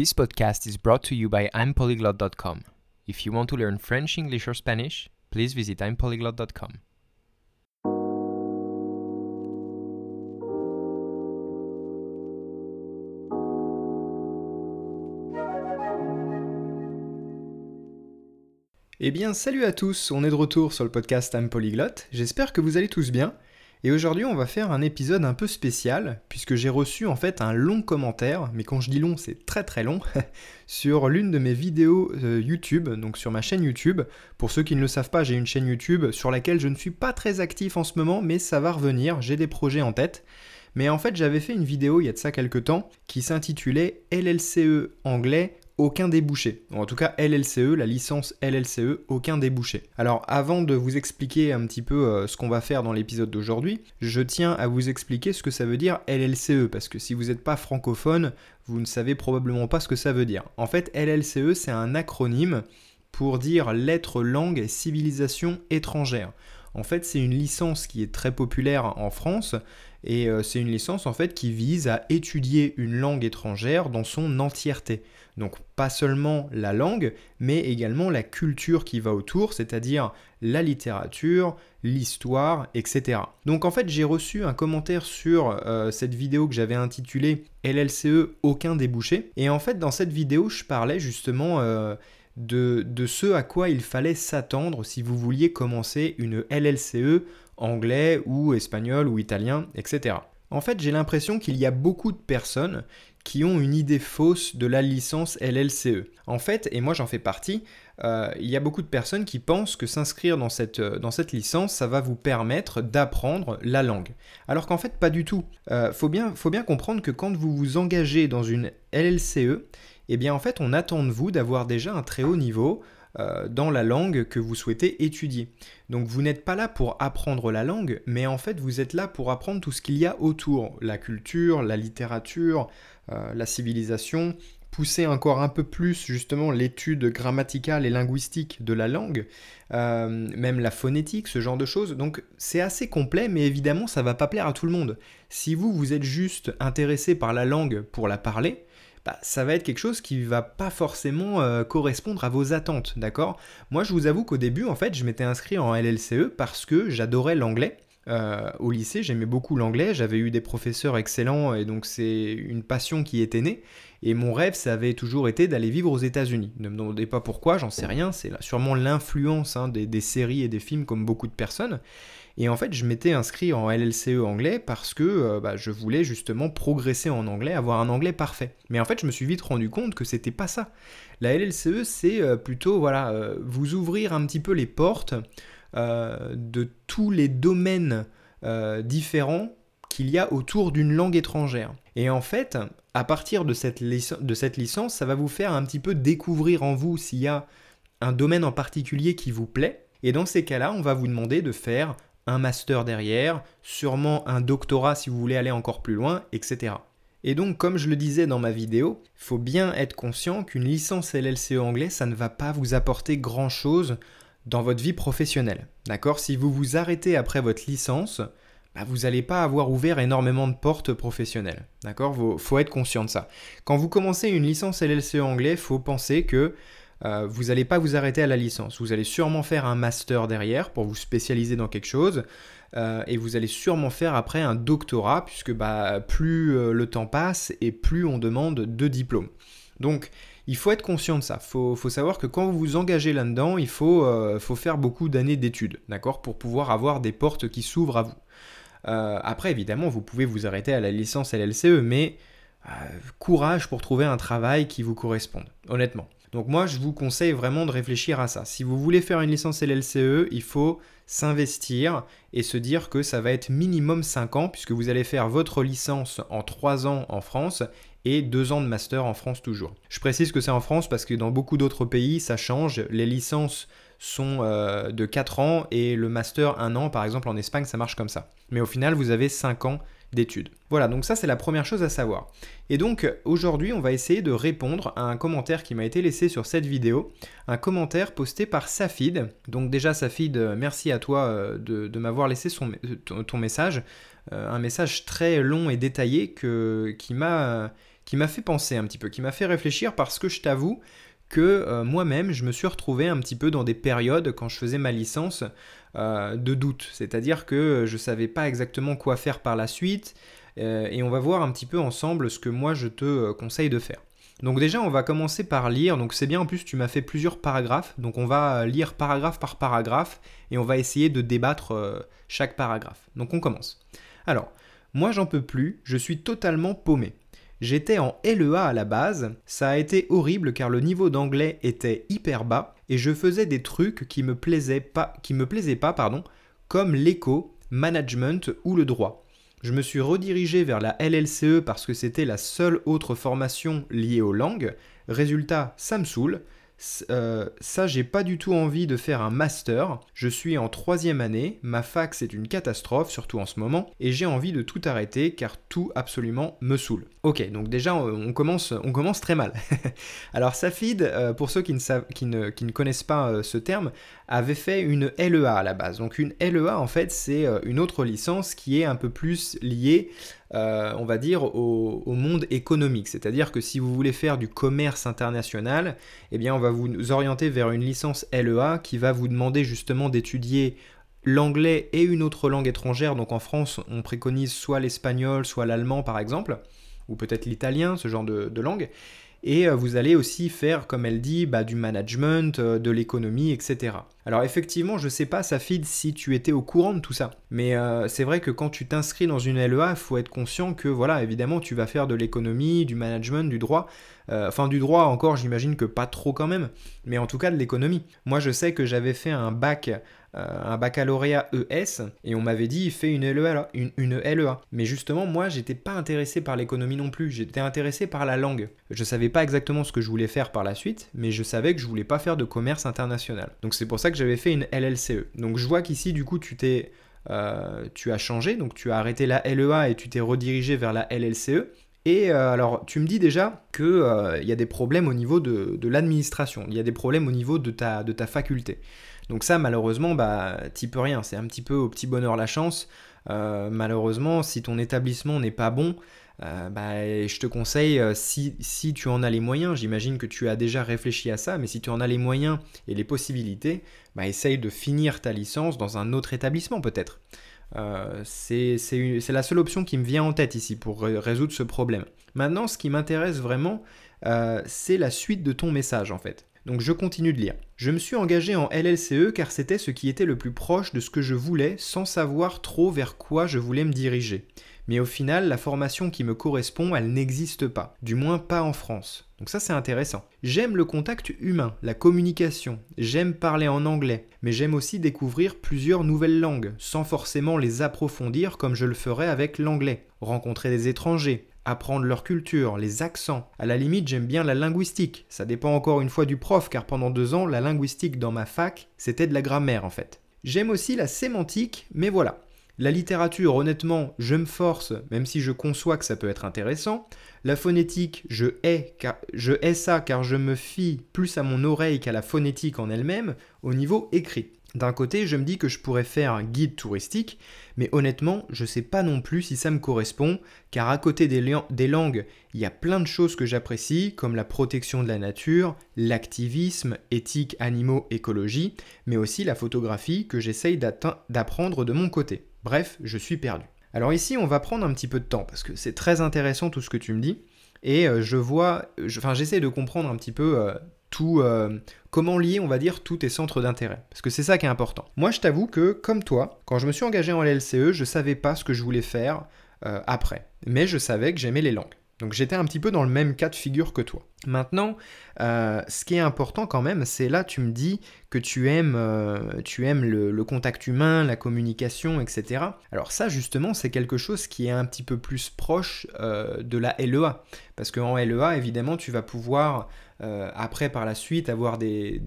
This podcast is brought to you by I'mPolyglot.com. If you want to learn French, English, or Spanish, please visit I'mPolyglot.com. Eh bien, salut à tous, on est de retour sur le podcast I'm Polyglot. J'espère que vous allez tous bien. Et aujourd'hui, on va faire un épisode un peu spécial, puisque j'ai reçu en fait un long commentaire, mais quand je dis long, c'est très très long, sur l'une de mes vidéos euh, YouTube, donc sur ma chaîne YouTube. Pour ceux qui ne le savent pas, j'ai une chaîne YouTube sur laquelle je ne suis pas très actif en ce moment, mais ça va revenir, j'ai des projets en tête. Mais en fait, j'avais fait une vidéo il y a de ça quelques temps qui s'intitulait LLCE anglais aucun débouché. En tout cas, LLCE, la licence LLCE, aucun débouché. Alors, avant de vous expliquer un petit peu euh, ce qu'on va faire dans l'épisode d'aujourd'hui, je tiens à vous expliquer ce que ça veut dire LLCE, parce que si vous n'êtes pas francophone, vous ne savez probablement pas ce que ça veut dire. En fait, LLCE, c'est un acronyme pour dire lettres, langue et civilisation étrangère. En fait, c'est une licence qui est très populaire en France et euh, c'est une licence qui vise à étudier une langue étrangère dans son entièreté. Donc pas seulement la langue, mais également la culture qui va autour, c'est-à-dire la littérature, l'histoire, etc. Donc en fait j'ai reçu un commentaire sur euh, cette vidéo que j'avais intitulée LLCE aucun débouché. Et en fait dans cette vidéo je parlais justement euh, de, de, ce à quoi il fallait s'attendre si vous vouliez commencer une LLCE anglais ou espagnol ou italien, etc. En fait, j'ai l'impression qu'il y a beaucoup de personnes qui ont une idée fausse de la licence LLCE. En fait, et moi j'en fais partie, euh, il y a beaucoup de personnes qui pensent que s'inscrire dans cette, euh, dans cette licence, ça va vous permettre d'apprendre la langue. Alors qu'en fait, pas du tout. Euh, faut, bien, faut bien comprendre que quand vous vous engagez dans une LLCE, eh bien en fait, on attend de vous d'avoir déjà un très haut niveau, euh, dans la langue que vous souhaitez étudier. Donc vous n'êtes pas là pour apprendre la langue, mais en fait vous êtes là pour apprendre tout ce qu'il y a autour, la culture, la littérature, euh, la civilisation, pousser encore un peu plus justement l'étude grammaticale et linguistique de la langue, euh, même la phonétique, ce genre de choses. Donc c'est assez complet, mais évidemment ça va pas plaire à tout le monde. Si vous vous êtes juste intéressé par la langue pour la parler, bah, ça va être quelque chose qui va pas forcément euh, correspondre à vos attentes, d'accord? Moi, je vous avoue qu'au début, en fait, je m'étais inscrit en LLCE parce que j'adorais l'anglais. Euh, au lycée, j'aimais beaucoup l'anglais, j'avais eu des professeurs excellents et donc c'est une passion qui était née. Et mon rêve, ça avait toujours été d'aller vivre aux États-Unis. Ne me demandez pas pourquoi, j'en sais rien, c'est sûrement l'influence hein, des, séries et des films comme beaucoup de personnes. Et en fait, je m'étais inscrit en LLCE anglais parce que euh, bah, je voulais justement progresser en anglais, avoir un anglais parfait. Mais en fait, je me suis vite rendu compte que c'était pas ça. La LLCE, c'est euh, plutôt voilà, vous ouvrir un petit peu les portes de tous les domaines différents qu'il y a autour d'une langue étrangère. Et en fait, à partir de cette, de cette licence, ça va vous faire un petit peu découvrir en vous s'il y a un domaine en particulier qui vous plaît. Et dans ces cas-là, on va vous demander de faire un master derrière, sûrement un doctorat si vous voulez aller encore plus loin, etc. Et donc, comme je le disais dans ma vidéo, il faut bien être conscient qu'une licence LLCE anglais, ça ne va pas vous apporter grand-chose dans votre vie professionnelle. D'accord? Si vous vous arrêtez après votre licence, bah, vous n'allez pas avoir ouvert énormément de portes professionnelles. D'accord? Il faut être conscient de ça. Quand vous commencez une licence LLCE anglais, il faut penser que euh, vous n'allez pas vous arrêter à la licence. Vous allez sûrement faire un master derrière pour vous spécialiser dans quelque chose. Euh, et vous allez sûrement faire après un doctorat, puisque bah, plus euh, le temps passe et plus on demande de diplômes. Donc, il faut être conscient de ça. Il faut, savoir que quand vous vous engagez là-dedans, il faut, faut faire beaucoup d'années d'études, d'accord, pour pouvoir avoir des portes qui s'ouvrent à vous. après, évidemment, vous pouvez vous arrêter à la licence LLCE, mais courage pour trouver un travail qui vous corresponde, honnêtement. Donc moi, je vous conseille vraiment de réfléchir à ça. Si vous voulez faire une licence LLCE, il faut s'investir et se dire que ça va être minimum 5 ans puisque vous allez faire votre licence en 3 ans en France et 2 ans de master en France toujours. Je précise que c'est en France parce que dans beaucoup d'autres pays, ça change. Les licences sont euh, de 4 ans et le master 1 an, par exemple en Espagne, ça marche comme ça. Mais au final, vous avez 5 ans d'études. Voilà, donc ça c'est la première chose à savoir. Et donc aujourd'hui on va essayer de répondre à un commentaire qui m'a été laissé sur cette vidéo, un commentaire posté par Safid. Donc déjà Safid, merci à toi euh, de, m'avoir laissé son, ton, message, euh, un message très long et détaillé qui m'a fait penser un petit peu, qui m'a fait réfléchir parce que je t'avoue que euh, moi-même, je me suis retrouvé un petit peu dans des périodes, quand je faisais ma licence, euh, de doute. C'est-à-dire que je ne savais pas exactement quoi faire par la suite, euh, et on va voir un petit peu ensemble ce que moi je te conseille de faire. Donc déjà, on va commencer par lire. Donc c'est bien, en plus, tu m'as fait plusieurs paragraphes. Donc on va lire paragraphe par paragraphe, et on va essayer de débattre chaque paragraphe. Donc on commence. Alors, moi j'en peux plus, je suis totalement paumé. J'étais en LEA à la base, ça a été horrible car le niveau d'anglais était hyper bas et je faisais des trucs qui me plaisaient pas, me plaisaient pas pardon, comme l'éco, management ou le droit. Je me suis redirigé vers la LLCE parce que c'était la seule autre formation liée aux langues. Résultat, ça me saoule. Euh, ça, j'ai pas du tout envie de faire un master. Je suis en troisième année, ma fac c'est une catastrophe, surtout en ce moment, et j'ai envie de tout arrêter car tout absolument me saoule. Ok, donc déjà on commence, on commence très mal. Alors Safid, euh, pour ceux qui ne, savent, qui ne, qui ne connaissent pas euh, ce terme, avait fait une LEA à la base. Donc une LEA en fait c'est une autre licence qui est un peu plus liée euh, on va dire, au, monde économique. C'est-à-dire que si vous voulez faire du commerce international, eh bien, on va vous orienter vers une licence LEA qui va vous demander justement d'étudier l'anglais et une autre langue étrangère. Donc en France, on préconise soit l'espagnol, soit l'allemand par exemple, ou peut-être l'italien, ce genre de langue. Et euh, vous allez aussi faire, comme elle dit, bah, du management, euh, de l'économie, etc. Alors effectivement, je ne sais pas, Safid, si tu étais au courant de tout ça. Mais euh, c'est vrai que quand tu t'inscris dans une LEA, il faut être conscient que, voilà, évidemment, tu vas faire de l'économie, du management, du droit. enfin, du droit encore, j'imagine que pas trop quand même. Mais en tout cas, de l'économie. Moi, je sais que j'avais fait un bac un baccalauréat ES et on m'avait dit fais une LEA, une, une LEA. Mais justement, moi, j'étais pas intéressé par l'économie non plus, j'étais intéressé par la langue. Je savais pas exactement ce que je voulais faire par la suite, mais je savais que je voulais pas faire de commerce international. Donc c'est pour ça que j'avais fait une LLCE. Donc je vois qu'ici, du coup, tu t'es euh, tu as changé, donc tu as arrêté la LEA et tu t'es redirigé vers la LLCE. Et euh, alors, tu me dis déjà qu'il y a des problèmes au niveau de, de l'administration, il y a des problèmes au niveau de ta, de ta faculté. Donc ça, malheureusement, bah, t'y peux rien. C'est un petit peu au petit bonheur la chance. Euh, malheureusement, si ton établissement n'est pas bon, euh, bah, je te conseille, euh, si, si, tu en as les moyens, j'imagine que tu as déjà réfléchi à ça, mais si tu en as les moyens et les possibilités, bah, essaye de finir ta licence dans un autre établissement peut-être. c'est la seule option qui me vient en tête ici pour résoudre ce problème. Maintenant, ce qui m'intéresse vraiment, c'est la suite de ton message en fait. Donc je continue de lire. Je me suis engagé en LLCE car c'était ce qui était le plus proche de ce que je voulais sans savoir trop vers quoi je voulais me diriger. Mais au final, la formation qui me correspond, elle n'existe pas, du moins pas en France. Donc ça c'est intéressant. J'aime le contact humain, la communication, j'aime parler en anglais, mais j'aime aussi découvrir plusieurs nouvelles langues, sans forcément les approfondir comme je le ferais avec l'anglais. Rencontrer des étrangers, apprendre leur culture, les accents. À la limite, j'aime bien la linguistique. Ça dépend encore une fois du prof, car pendant deux ans, la linguistique dans ma fac, c'était de la grammaire en fait. J'aime aussi la sémantique, mais voilà. La littérature, honnêtement, je me force, même si je conçois que ça peut être intéressant. La phonétique, je hais, car, je hais ça car je me fie plus à mon oreille qu'à la phonétique en elle-même au niveau écrit. D'un côté, je me dis que je pourrais faire un guide touristique, mais honnêtement, je ne sais pas non plus si ça me correspond, car à côté des, langues, il y a plein de choses que j'apprécie, comme la protection de la nature, l'activisme, éthique, animaux, écologie, mais aussi la photographie que j'essaye d'apprendre de mon côté. Bref, je suis perdu. Alors ici, on va prendre un petit peu de temps, parce que c'est très intéressant tout ce que tu me dis, et euh, je vois, enfin j'essaie de comprendre un petit peu euh, tout, euh, comment lier, on va dire, tous tes centres d'intérêt. Parce que c'est ça qui est important. Moi, je t'avoue que, comme toi, quand je me suis engagé en LLCE, je savais pas ce que je voulais faire euh, après. Mais je savais que j'aimais les langues. Donc j'étais un petit peu dans le même cas de figure que toi. Maintenant, euh, ce qui est important quand même, c'est là tu me dis que tu aimes, tu aimes le, contact humain, la communication, etc. Alors ça justement, c'est quelque chose qui est un petit peu plus proche de la LEA. Parce qu'en LEA, évidemment, tu vas pouvoir euh, après, par la suite, avoir des,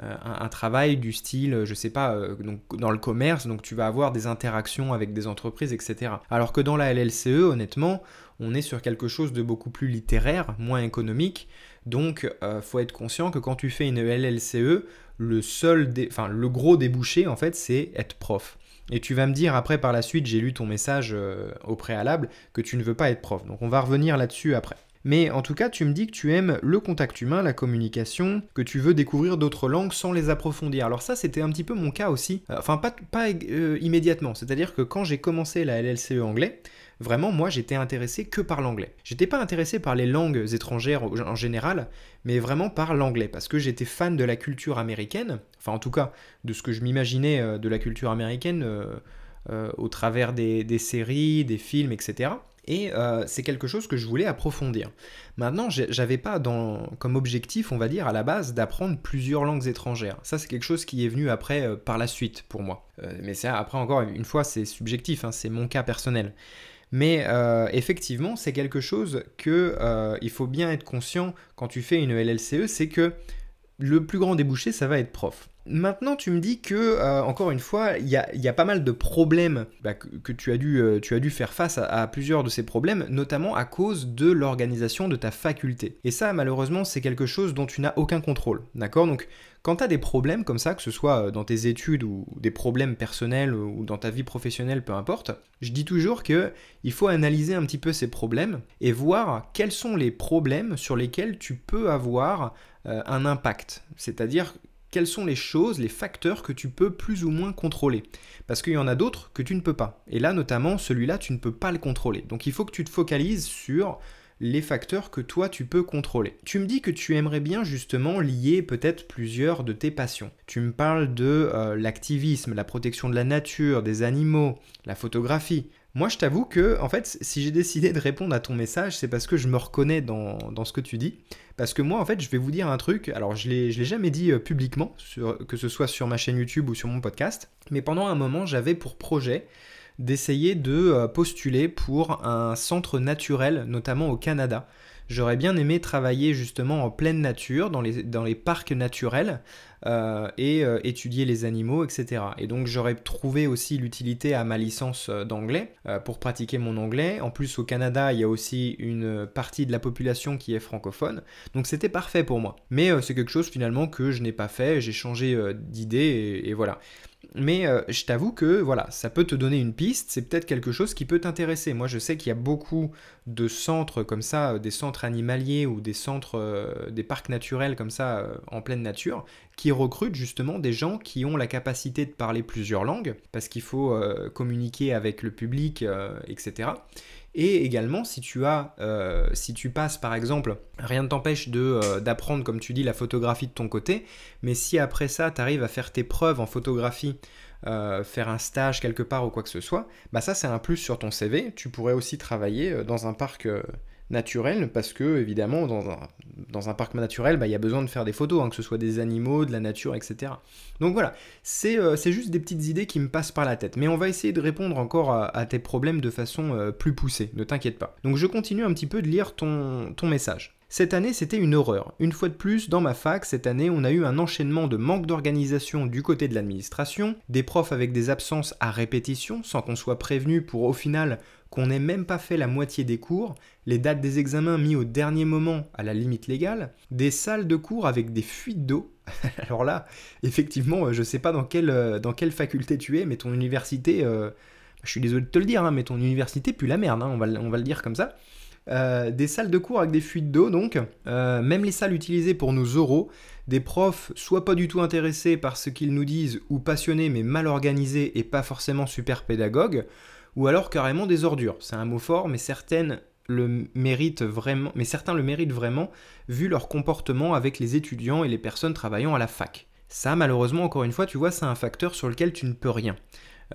euh, un, travail du style, je sais pas, euh, donc dans le commerce, donc tu vas avoir des interactions avec des entreprises, etc. Alors que dans la LLCE, honnêtement, on est sur quelque chose de beaucoup plus littéraire, moins économique. Donc, il faut être conscient que quand tu fais une LLCE, le seul, enfin le gros débouché en fait, c'est être prof. Et tu vas me dire après par la suite, j'ai lu ton message au préalable, que tu ne veux pas être prof. Donc on va revenir là-dessus après. Mais en tout cas, tu me dis que tu aimes le contact humain, la communication, que tu veux découvrir d'autres langues sans les approfondir. Alors ça, c'était un petit peu mon cas aussi. Euh, enfin, pas, pas euh, immédiatement. C'est-à-dire que quand j'ai commencé la LLCE anglais, Vraiment, moi, j'étais intéressé que par l'anglais. J'étais pas intéressé par les langues étrangères en général, mais vraiment par l'anglais, parce que j'étais fan de la culture américaine, enfin en tout cas de ce que je m'imaginais euh, de la culture américaine au travers des, séries, des films, etc. Et c'est quelque chose que je voulais approfondir. Maintenant, j'avais pas comme objectif, on va dire, à la base, d'apprendre plusieurs langues étrangères. Ça, c'est quelque chose qui est venu après, par la suite, pour moi. mais ça, après, encore une fois, c'est subjectif, hein, c'est mon cas personnel. Mais euh, effectivement, c'est quelque chose que euh, il faut bien être conscient quand tu fais une LLCE, c'est que le plus grand débouché, ça va être prof. Maintenant, tu me dis que, euh, encore une fois, il y a, pas mal de problèmes bah, que, tu, as dû, tu as dû faire face à, plusieurs de ces problèmes, notamment à cause de l'organisation de ta faculté. Et ça, malheureusement, c'est quelque chose dont tu n'as aucun contrôle. D'accord? Donc, quand tu as des problèmes comme ça, que ce soit euh, dans tes études ou des problèmes personnels ou dans ta vie professionnelle, peu importe, je dis toujours que il faut analyser un petit peu ces problèmes et voir quels sont les problèmes sur lesquels tu peux avoir euh, un impact. C'est-à-dire quelles sont les choses, les facteurs que tu peux plus ou moins contrôler. Parce qu'il y en a d'autres que tu ne peux pas. Et là, notamment, celui-là, tu ne peux pas le contrôler. Donc il faut que tu te focalises sur les facteurs que toi tu peux contrôler. Tu me dis que tu aimerais bien justement lier peut-être plusieurs de tes passions. Tu me parles de euh, l'activisme, la protection de la nature, des animaux, la photographie. Moi, je t'avoue que, en fait, si j'ai décidé de répondre à ton message, c'est parce que je me reconnais dans, ce que tu dis. Parce que moi, en fait, je vais vous dire un truc. Alors, je ne l'ai jamais dit euh, publiquement, que ce soit sur ma chaîne YouTube ou sur mon podcast. Mais pendant un moment, j'avais pour projet d'essayer de euh, postuler pour un centre naturel, notamment au Canada. J'aurais bien aimé travailler justement en pleine nature, dans les, dans les parcs naturels, euh, et euh, étudier les animaux, etc. Et donc j'aurais trouvé aussi l'utilité à ma licence d'anglais pour pratiquer mon anglais. En plus au Canada, il y a aussi une partie de la population qui est francophone, donc c'était parfait pour moi. Mais c'est quelque chose finalement que je n'ai pas fait, j'ai changé d'idée et, voilà. Mais euh, je t'avoue que voilà, ça peut te donner une piste, c'est peut-être quelque chose qui peut t'intéresser. Moi, je sais qu'il y a beaucoup de centres comme ça, euh, des centres animaliers ou des centres, euh, des parcs naturels comme ça en pleine nature, qui recrutent justement des gens qui ont la capacité de parler plusieurs langues, parce qu'il faut communiquer avec le public, etc. Et également, si tu as, euh, si tu passes par exemple, rien ne t'empêche de euh, d'apprendre, comme tu dis, la photographie de ton côté, mais si après ça, tu arrives à faire tes preuves en photographie, euh, faire un stage quelque part ou quoi que ce soit, bah ça c'est un plus sur ton CV. Tu pourrais aussi travailler dans un parc naturel parce que évidemment dans un, parc naturel bah, il y a besoin de faire des photos hein, que ce soit des animaux de la nature etc donc voilà euh, c'est juste des petites idées qui me passent par la tête. Mais on va essayer de répondre encore à, tes problèmes de façon euh, plus poussée ne t'inquiète pas. Donc je continue un petit peu de lire ton, ton message. Cette année, c'était une horreur. Une fois de plus, dans ma fac, cette année, on a eu un enchaînement de manque d'organisation du côté de l'administration, des profs avec des absences à répétition, sans qu'on soit prévenu pour au final qu'on n'ait même pas fait la moitié des cours, les dates des examens mis au dernier moment à la limite légale, des salles de cours avec des fuites d'eau. Alors là, effectivement, je sais pas dans quelle, euh, dans quelle faculté tu es, mais ton université, euh, je suis désolé de te le dire, hein, mais ton université pue la merde, hein, on, va, on va le dire comme ça. Euh, des salles de cours avec des fuites d'eau, donc, même les salles utilisées pour nos oraux, des profs soit pas du tout intéressés par ce qu'ils nous disent, ou passionnés mais mal organisés et pas forcément super pédagogues, ou alors carrément des ordures. C'est un mot fort, mais certaines le méritent vraiment, certains le méritent vraiment vu leur comportement avec les étudiants et les personnes travaillant à la fac. Ça, malheureusement, encore une fois, tu vois, c'est un facteur sur lequel tu ne peux rien.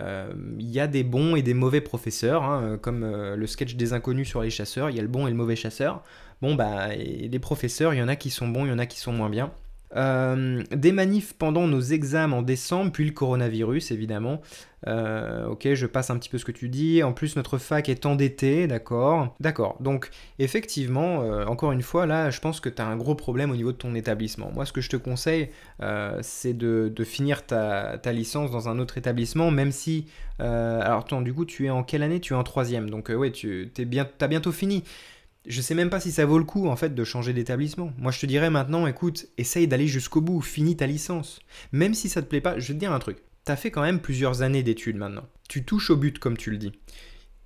Euh, il y a des bons et des mauvais professeurs, hein, comme euh, le sketch des inconnus sur les chasseurs, il y a le bon et le mauvais chasseur. Bon, bah, les professeurs, il y en a qui sont bons, il y en a qui sont moins bien. Euh, des manifs pendant nos examens en décembre, puis le coronavirus évidemment. Euh, ok, je passe un petit peu ce que tu dis. En plus, notre fac est endettée, d'accord D'accord. Donc, effectivement, euh, encore une fois, là, je pense que tu as un gros problème au niveau de ton établissement. Moi, ce que je te conseille, c'est de, finir ta, licence dans un autre établissement, même si... alors, attends, du coup, tu es en quelle année? Tu es en troisième. Donc, ouais, tu as bientôt fini je sais même pas si ça vaut le coup en fait de changer d'établissement. Moi je te dirais maintenant, écoute, essaye d'aller jusqu'au bout, finis ta licence. Même si ça te plaît pas, je vais te dire un truc. T'as fait quand même plusieurs années d'études maintenant. Tu touches au but comme tu le dis.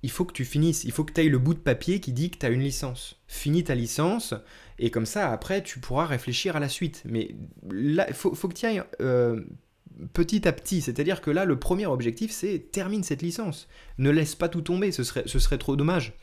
il faut que tu finisses, il faut que tu ailles le bout de papier qui dit que tu as une licence. Finis ta licence, et comme ça, après, tu pourras réfléchir à la suite. Mais là, il faut, que tu ailles euh, petit à petit. C'est-à-dire que là, le premier objectif, c'est termine cette licence. Ne laisse pas tout tomber, ce serait, ce serait trop dommage.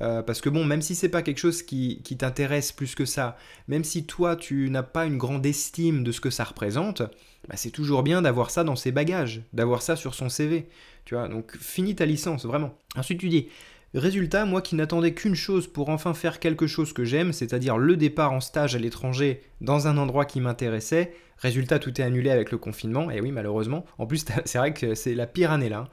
Euh, parce que bon, même si c'est pas quelque chose qui, qui t'intéresse plus que ça, même si toi tu n'as pas une grande estime de ce que ça représente, bah, c'est toujours bien d'avoir ça dans ses bagages, d'avoir ça sur son CV. Tu vois, donc finis ta licence, vraiment. Ensuite tu dis, résultat, moi qui n'attendais qu'une chose pour enfin faire quelque chose que j'aime, c'est-à-dire le départ en stage à l'étranger dans un endroit qui m'intéressait, résultat tout est annulé avec le confinement, et oui malheureusement, en plus c'est vrai que c'est la pire année là.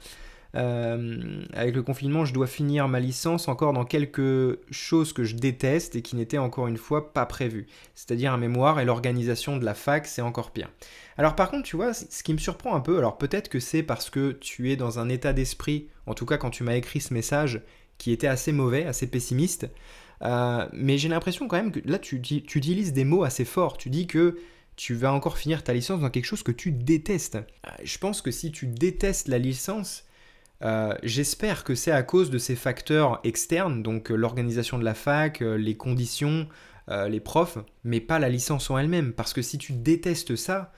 Euh, avec le confinement, je dois finir ma licence encore dans quelque chose que je déteste et qui n'était encore une fois pas prévu. C'est-à-dire un mémoire et l'organisation de la fac, c'est encore pire. Alors par contre, tu vois, ce qui me surprend un peu, alors peut-être que c'est parce que tu es dans un état d'esprit, en tout cas quand tu m'as écrit ce message, qui était assez mauvais, assez pessimiste. Euh, mais j'ai l'impression quand même que là, tu, tu utilises des mots assez forts. Tu dis que tu vas encore finir ta licence dans quelque chose que tu détestes. Euh, je pense que si tu détestes la licence, euh, j'espère que c'est à cause de ces facteurs externes, donc euh, l'organisation de la fac, euh, les conditions, les profs, mais pas la licence en elle-même. Parce que si tu détestes ça,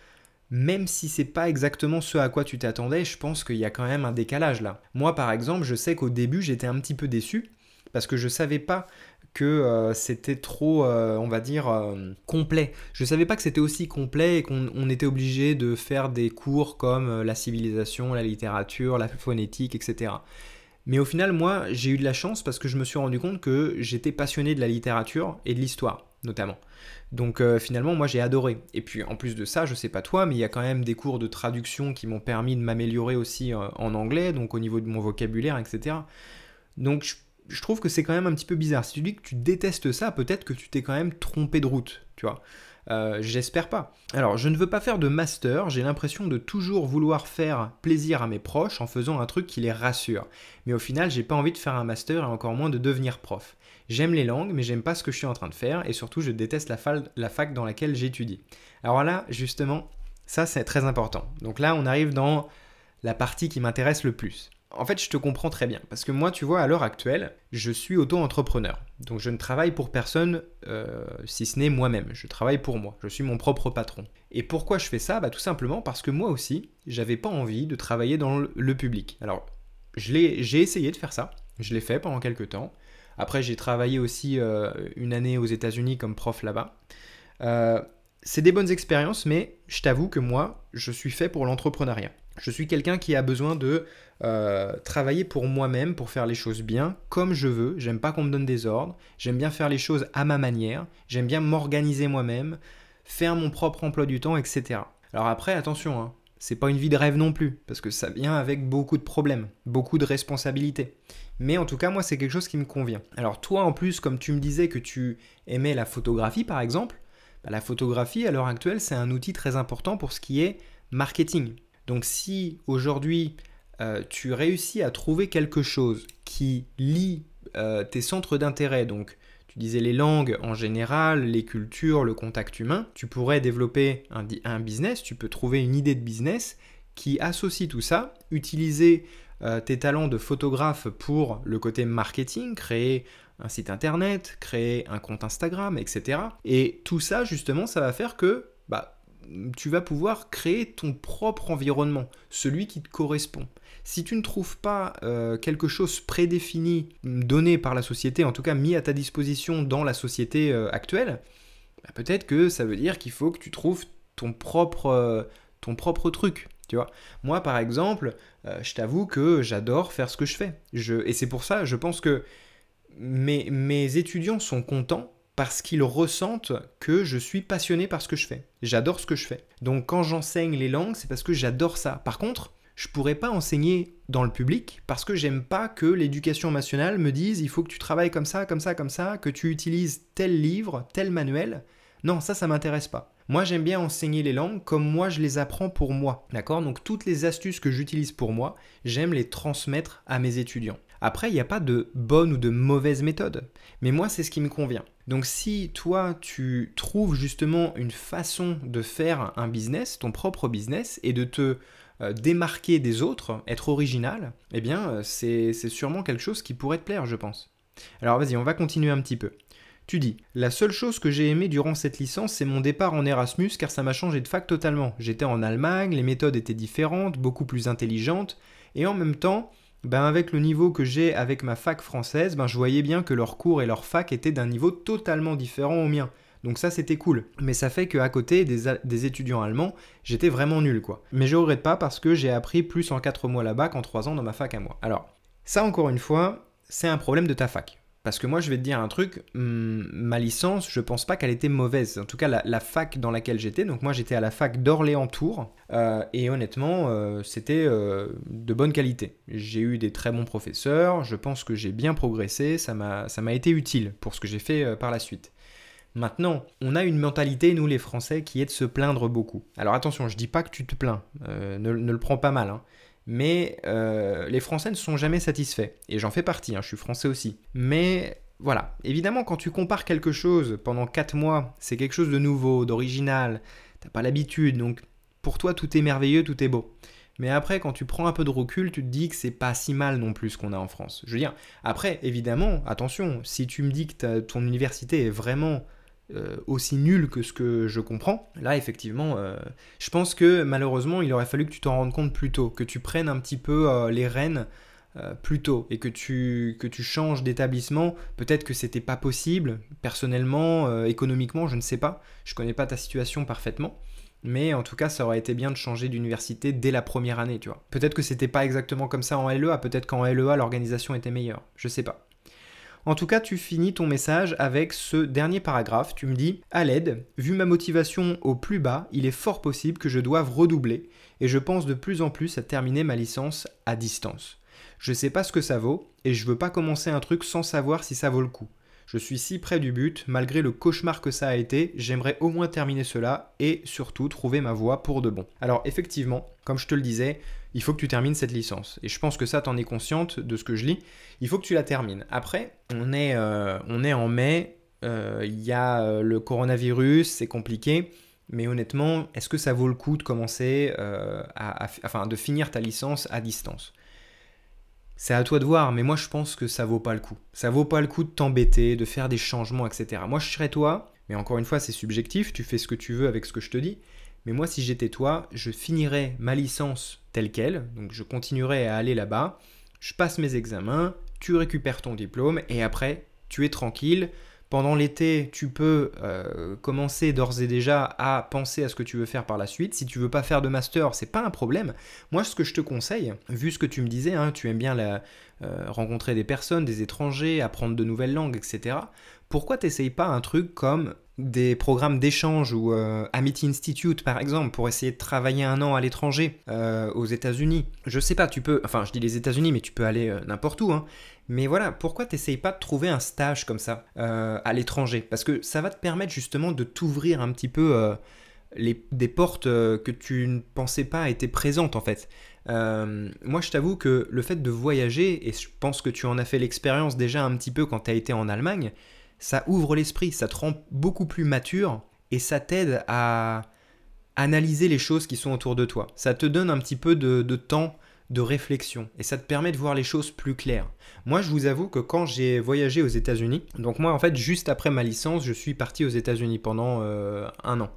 même si c'est pas exactement ce à quoi tu t'attendais, je pense qu'il y a quand même un décalage là. Moi par exemple, je sais qu'au début j'étais un petit peu déçu parce que je savais pas que euh, c'était trop, euh, on va dire, euh, complet. Je savais pas que c'était aussi complet et qu'on était obligé de faire des cours comme la civilisation, la littérature, la phonétique, etc. Mais au final, moi, j'ai eu de la chance parce que je me suis rendu compte que j'étais passionné de la littérature et de l'histoire, notamment. Donc finalement, moi, j'ai adoré. Et puis en plus de ça, je sais pas toi, mais il y a quand même des cours de traduction qui m'ont permis de m'améliorer aussi en anglais, donc au niveau de mon vocabulaire, etc. Donc je je trouve que c'est quand même un petit peu bizarre. Si tu dis que tu détestes ça, peut-être que tu t'es quand même trompé de route, tu vois. Euh, j'espère pas. Alors, je ne veux pas faire de master, j'ai l'impression de toujours vouloir faire plaisir à mes proches en faisant un truc qui les rassure. Mais au final, j'ai pas envie de faire un master et encore moins de devenir prof. J'aime les langues, mais j'aime pas ce que je suis en train de faire et surtout, je déteste la, la fac dans laquelle j'étudie. Alors là, justement, ça c'est très important. Donc là, on arrive dans la partie qui m'intéresse le plus en fait, je te comprends très bien. Parce que moi, tu vois, à l'heure actuelle, je suis auto-entrepreneur. Donc, je ne travaille pour personne euh, si ce n'est moi-même. Je travaille pour moi. Je suis mon propre patron. Et pourquoi je fais ça? Bah, Tout simplement parce que moi aussi, j'avais pas envie de travailler dans le, public. Alors, j'ai essayé de faire ça. Je l'ai fait pendant quelques temps. Après, j'ai travaillé aussi euh, une année aux États-Unis comme prof là-bas. Euh, c'est des bonnes expériences, mais je t'avoue que moi, je suis fait pour l'entrepreneuriat. Je suis quelqu'un qui a besoin de euh, travailler pour moi-même, pour faire les choses bien, comme je veux. J'aime pas qu'on me donne des ordres. J'aime bien faire les choses à ma manière. J'aime bien m'organiser moi-même, faire mon propre emploi du temps, etc. Alors après, attention, hein, c'est pas une vie de rêve non plus, parce que ça vient avec beaucoup de problèmes, beaucoup de responsabilités. Mais en tout cas, moi, c'est quelque chose qui me convient. Alors toi, en plus, comme tu me disais que tu aimais la photographie, par exemple, bah, la photographie, à l'heure actuelle, c'est un outil très important pour ce qui est marketing. Donc si aujourd'hui euh, tu réussis à trouver quelque chose qui lie euh, tes centres d'intérêt, donc tu disais les langues en général, les cultures, le contact humain, tu pourrais développer un, business, tu peux trouver une idée de business qui associe tout ça, utiliser euh, tes talents de photographe pour le côté marketing, créer un site internet, créer un compte Instagram, etc. Et tout ça, justement, ça va faire que bah, tu vas pouvoir créer ton propre environnement, celui qui te correspond. Si tu ne trouves pas euh, quelque chose prédéfini, donné par la société, en tout cas mis à ta disposition dans la société euh, actuelle, bah, peut-être que ça veut dire qu'il faut que tu trouves ton propre, euh, ton propre truc. Tu vois Moi, par exemple, je t'avoue que j'adore faire ce que je fais. Et c'est pour ça, je pense que mes, mes étudiants sont contents parce qu'ils ressentent que je suis passionné par ce que je fais. J'adore ce que je fais. Donc quand j'enseigne les langues, c'est parce que j'adore ça. Par contre, je pourrais pas enseigner dans le public parce que j'aime pas que l'éducation nationale me dise il faut que tu travailles comme ça, comme ça, comme ça, que tu utilises tel livre, tel manuel. Non, ça, ça m'intéresse pas. Moi, j'aime bien enseigner les langues comme moi je les apprends pour moi. D'accord? Donc, toutes les astuces que j'utilise pour moi, j'aime les transmettre à mes étudiants. Après, il n'y a pas de bonne ou de mauvaise méthode. Mais moi, c'est ce qui me convient. Donc si toi, tu trouves justement une façon de faire un business, ton propre business, et de te euh, démarquer des autres, être original, eh bien, euh, c'est sûrement quelque chose qui pourrait te plaire, je pense. Alors vas-y, on va continuer un petit peu. Tu dis, la seule chose que j'ai aimé durant cette licence, c'est mon départ en Erasmus car ça m'a changé de fac totalement. J'étais en Allemagne, les méthodes étaient différentes, beaucoup plus intelligentes, et en même temps, ben avec le niveau que j'ai avec ma fac française, ben je voyais bien que leurs cours et leur fac étaient d'un niveau totalement différent au mien. Donc ça c'était cool. Mais ça fait qu'à côté des, étudiants allemands, j'étais vraiment nul quoi. Mais je regrette pas parce que j'ai appris plus en 4 mois là-bas qu'en 3 ans dans ma fac à moi. Alors, ça encore une fois, c'est un problème de ta fac. Parce que moi, je vais te dire un truc, hmm, ma licence, je pense pas qu'elle était mauvaise. En tout cas, la, fac dans laquelle j'étais, donc moi j'étais à la fac d'Orléans-Tours, euh, et honnêtement, euh, c'était euh, de bonne qualité. J'ai eu des très bons professeurs, je pense que j'ai bien progressé, ça m'a été utile pour ce que j'ai fait par la suite. Maintenant, on a une mentalité, nous les Français, qui est de se plaindre beaucoup. Alors attention, je dis pas que tu te plains, ne, le prends pas mal, hein mais euh, les Français ne sont jamais satisfaits. Et j'en fais partie, hein, je suis français aussi. Mais voilà, évidemment, quand tu compares quelque chose pendant 4 mois, c'est quelque chose de nouveau, d'original, t'as pas l'habitude, donc pour toi tout est merveilleux, tout est beau. Mais après, quand tu prends un peu de recul, tu te dis que c'est pas si mal non plus ce qu'on a en France. Je veux dire, après, évidemment, attention, si tu me dis que ton université est vraiment euh, aussi nul que ce que je comprends, là effectivement, euh, je pense que malheureusement il aurait fallu que tu t'en rendes compte plus tôt, que tu prennes un petit peu euh, les rênes plus tôt et que tu, que tu changes d'établissement. Peut-être que c'était pas possible, personnellement, économiquement, je ne sais pas, je connais pas ta situation parfaitement. Mais en tout cas, ça aurait été bien de changer d'université dès la première année, tu vois. Peut-être que c'était pas exactement comme ça en LEA, peut-être qu'en LEA l'organisation était meilleure, je sais pas. En tout cas, tu finis ton message avec ce dernier paragraphe. Tu me dis À l'aide, vu ma motivation au plus bas, il est fort possible que je doive redoubler et je pense de plus en plus à terminer ma licence à distance. Je sais pas ce que ça vaut et je veux pas commencer un truc sans savoir si ça vaut le coup. Je suis si près du but, malgré le cauchemar que ça a été, j'aimerais au moins terminer cela et surtout trouver ma voie pour de bon. Alors effectivement, comme je te le disais, il faut que tu termines cette licence. Et je pense que ça, t'en es consciente de ce que je lis. Il faut que tu la termines. Après, on est, euh, on est en mai, euh, il y a euh, le coronavirus, c'est compliqué. Mais honnêtement, est-ce que ça vaut le coup de commencer enfin, de finir ta licence à distance? C'est à toi de voir, mais moi je pense que ça vaut pas le coup. Ça vaut pas le coup de t'embêter, de faire des changements, etc. Moi je serais toi, mais encore une fois c'est subjectif, tu fais ce que tu veux avec ce que je te dis. Mais moi si j'étais toi, je finirais ma licence telle qu'elle, donc je continuerai à aller là-bas, je passe mes examens, tu récupères ton diplôme et après tu es tranquille. Pendant l'été, tu peux euh, commencer d'ores et déjà à penser à ce que tu veux faire par la suite. Si tu veux pas faire de master, c'est pas un problème. Moi, ce que je te conseille, vu ce que tu me disais, hein, tu aimes bien euh, rencontrer des personnes, des étrangers, apprendre de nouvelles langues, etc. Pourquoi t'essayes pas un truc comme des programmes d'échange ou euh, Amity Institute par exemple pour essayer de travailler un an à l'étranger euh, aux États-Unis? Je sais pas, tu peux, enfin je dis les États-Unis, mais tu peux aller euh, n'importe où. Hein. Mais voilà, pourquoi t'essayes pas de trouver un stage comme ça à l'étranger? Parce que ça va te permettre justement de t'ouvrir un petit peu les, des portes que tu ne pensais pas étaient présentes en fait. moi, je t'avoue que le fait de voyager, et je pense que tu en as fait l'expérience déjà un petit peu quand tu as été en Allemagne, ça ouvre l'esprit, ça te rend beaucoup plus mature et ça t'aide à analyser les choses qui sont autour de toi. Ça te donne un petit peu de, temps de réflexion et ça te permet de voir les choses plus claires. Moi, je vous avoue que quand j'ai voyagé aux États-Unis, donc moi en fait juste après ma licence, je suis parti aux États-Unis pendant euh, un an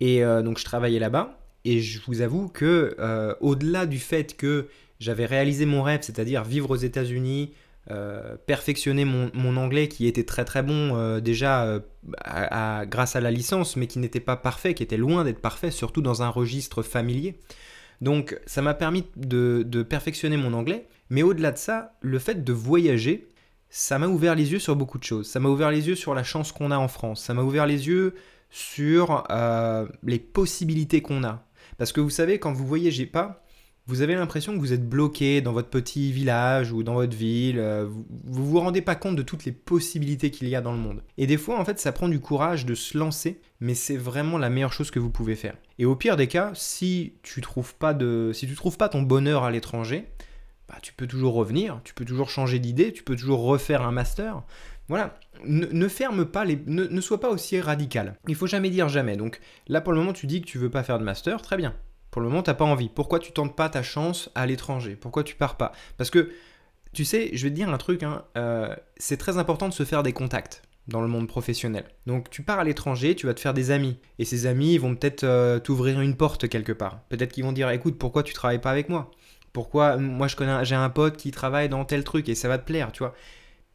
et euh, donc je travaillais là-bas et je vous avoue que euh, au-delà du fait que j'avais réalisé mon rêve, c'est-à-dire vivre aux États-Unis, euh, perfectionner mon, anglais qui était très très bon euh, déjà euh, grâce à la licence, mais qui n'était pas parfait, qui était loin d'être parfait, surtout dans un registre familier. Donc ça m'a permis de, de, perfectionner mon anglais, mais au-delà de ça, le fait de voyager, ça m'a ouvert les yeux sur beaucoup de choses. Ça m'a ouvert les yeux sur la chance qu'on a en France, ça m'a ouvert les yeux sur les possibilités qu'on a. Parce que vous savez, quand vous voyagez pas, vous avez l'impression que vous êtes bloqué dans votre petit village ou dans votre ville, euh, vous, vous vous rendez pas compte de toutes les possibilités qu'il y a dans le monde. Et des fois, en fait, ça prend du courage de se lancer, mais c'est vraiment la meilleure chose que vous pouvez faire. Et au pire des cas, si tu trouves pas de, si tu trouves pas ton bonheur à l'étranger, bah, tu peux toujours revenir, tu peux toujours changer d'idée, tu peux toujours refaire un master. Voilà, ne, ferme pas les, ne, ne sois pas aussi radical. Il faut jamais dire jamais. Donc là, pour le moment, tu dis que tu veux pas faire de master, très bien Pour le moment, t'as pas envie. Pourquoi tu tentes pas ta chance à l'étranger? Pourquoi tu pars pas? Parce que, tu sais, je vais te dire un truc, hein, euh, c'est très important de se faire des contacts dans le monde professionnel. Donc tu pars à l'étranger, tu vas te faire des amis. Et ces amis vont peut-être euh, t'ouvrir une porte quelque part. Peut-être qu'ils vont dire, écoute, pourquoi tu travailles pas avec moi? Pourquoi moi je connais, j'ai un pote qui travaille dans tel truc et ça va te plaire, tu vois?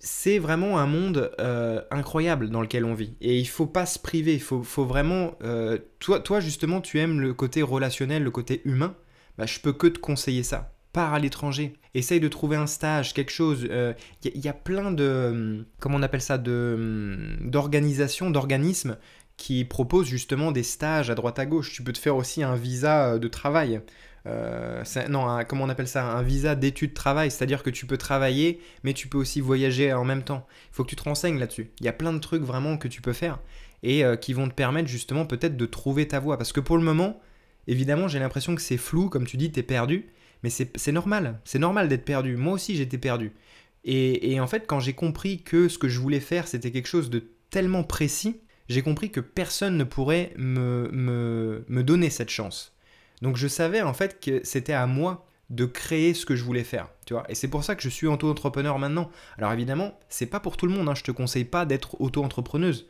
C'est vraiment un monde euh, incroyable dans lequel on vit. Et il faut pas se priver, il faut, vraiment... Euh, toi, toi, justement, tu aimes le côté relationnel, le côté humain. Bah, je peux que te conseiller ça. Pars à l'étranger. Essaye de trouver un stage, quelque chose. Il euh, y, a plein de... Comment on appelle ça D'organisations, d'organismes qui proposent justement des stages à droite à gauche. Tu peux te faire aussi un visa de travail. Euh, non, comment on appelle ça Un visa d'études travail, c'est-à-dire que tu peux travailler, mais tu peux aussi voyager en même temps. Il faut que tu te renseignes là-dessus. Il y a plein de trucs vraiment que tu peux faire et euh, qui vont te permettre justement peut-être de trouver ta voie. Parce que pour le moment, évidemment, j'ai l'impression que c'est flou, comme tu dis, tu es perdu, mais c'est normal. C'est normal d'être perdu. Moi aussi, j'étais perdu. Et, en fait, quand j'ai compris que ce que je voulais faire, c'était quelque chose de tellement précis, j'ai compris que personne ne pourrait me, me, me donner cette chance. Donc je savais en fait que c'était à moi de créer ce que je voulais faire. Et c'est pour ça que je suis auto-entrepreneur maintenant. Alors évidemment, c'est pas pour tout le monde, hein. je te conseille pas d'être auto-entrepreneuse,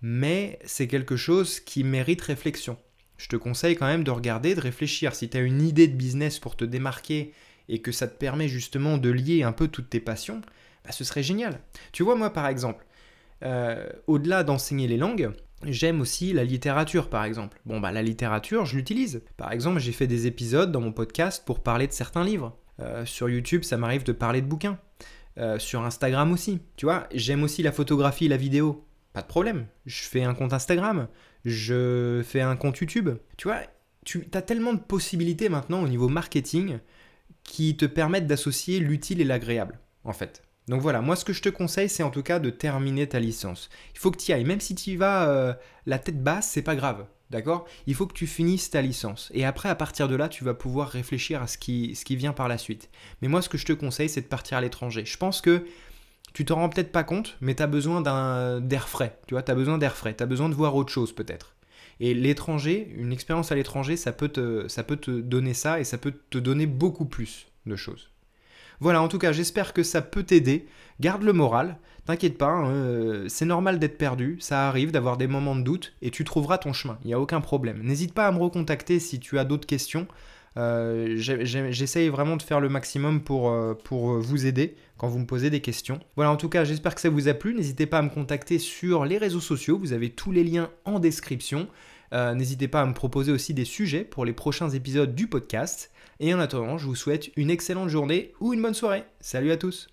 mais c'est quelque chose qui mérite réflexion. Je te conseille quand même de regarder, de réfléchir. Si tu as une idée de business pour te démarquer et que ça te permet justement de lier un peu toutes tes passions, bah, ce serait génial. Tu vois, moi par exemple, euh, au-delà d'enseigner les langues, J'aime aussi la littérature, par exemple. Bon, bah la littérature, je l'utilise. Par exemple, j'ai fait des épisodes dans mon podcast pour parler de certains livres. Euh, sur YouTube, ça m'arrive de parler de bouquins. Euh, sur Instagram aussi. Tu vois, j'aime aussi la photographie et la vidéo. Pas de problème. Je fais un compte Instagram. Je fais un compte YouTube. Tu vois, tu as tellement de possibilités maintenant au niveau marketing qui te permettent d'associer l'utile et l'agréable, en fait. Donc voilà, moi ce que je te conseille, c'est en tout cas de terminer ta licence. Il faut que tu y ailles, même si tu y vas euh, la tête basse, c'est pas grave, d'accord? Il faut que tu finisses ta licence. Et après, à partir de là, tu vas pouvoir réfléchir à ce qui, vient par la suite. Mais moi, ce que je te conseille, c'est de partir à l'étranger. Je pense que tu t'en rends peut-être pas compte, mais tu as besoin d'air frais. Tu vois, tu as besoin d'air frais, tu as besoin de voir autre chose peut-être. Et l'étranger, une expérience à l'étranger, ça peut te donner ça et ça peut te donner beaucoup plus de choses. Voilà, en tout cas, j'espère que ça peut t'aider. Garde le moral, t'inquiète pas, hein, euh, c'est normal d'être perdu, ça arrive d'avoir des moments de doute et tu trouveras ton chemin, il n'y a aucun problème. N'hésite pas à me recontacter si tu as d'autres questions. Euh, j'essaye vraiment de faire le maximum pour, euh, pour vous aider quand vous me posez des questions. Voilà, en tout cas, j'espère que ça vous a plu. N'hésitez pas à me contacter sur les réseaux sociaux, vous avez tous les liens en description. N'hésitez pas à me proposer aussi des sujets pour les prochains épisodes du podcast. Et en attendant, je vous souhaite une excellente journée ou une bonne soirée. Salut à tous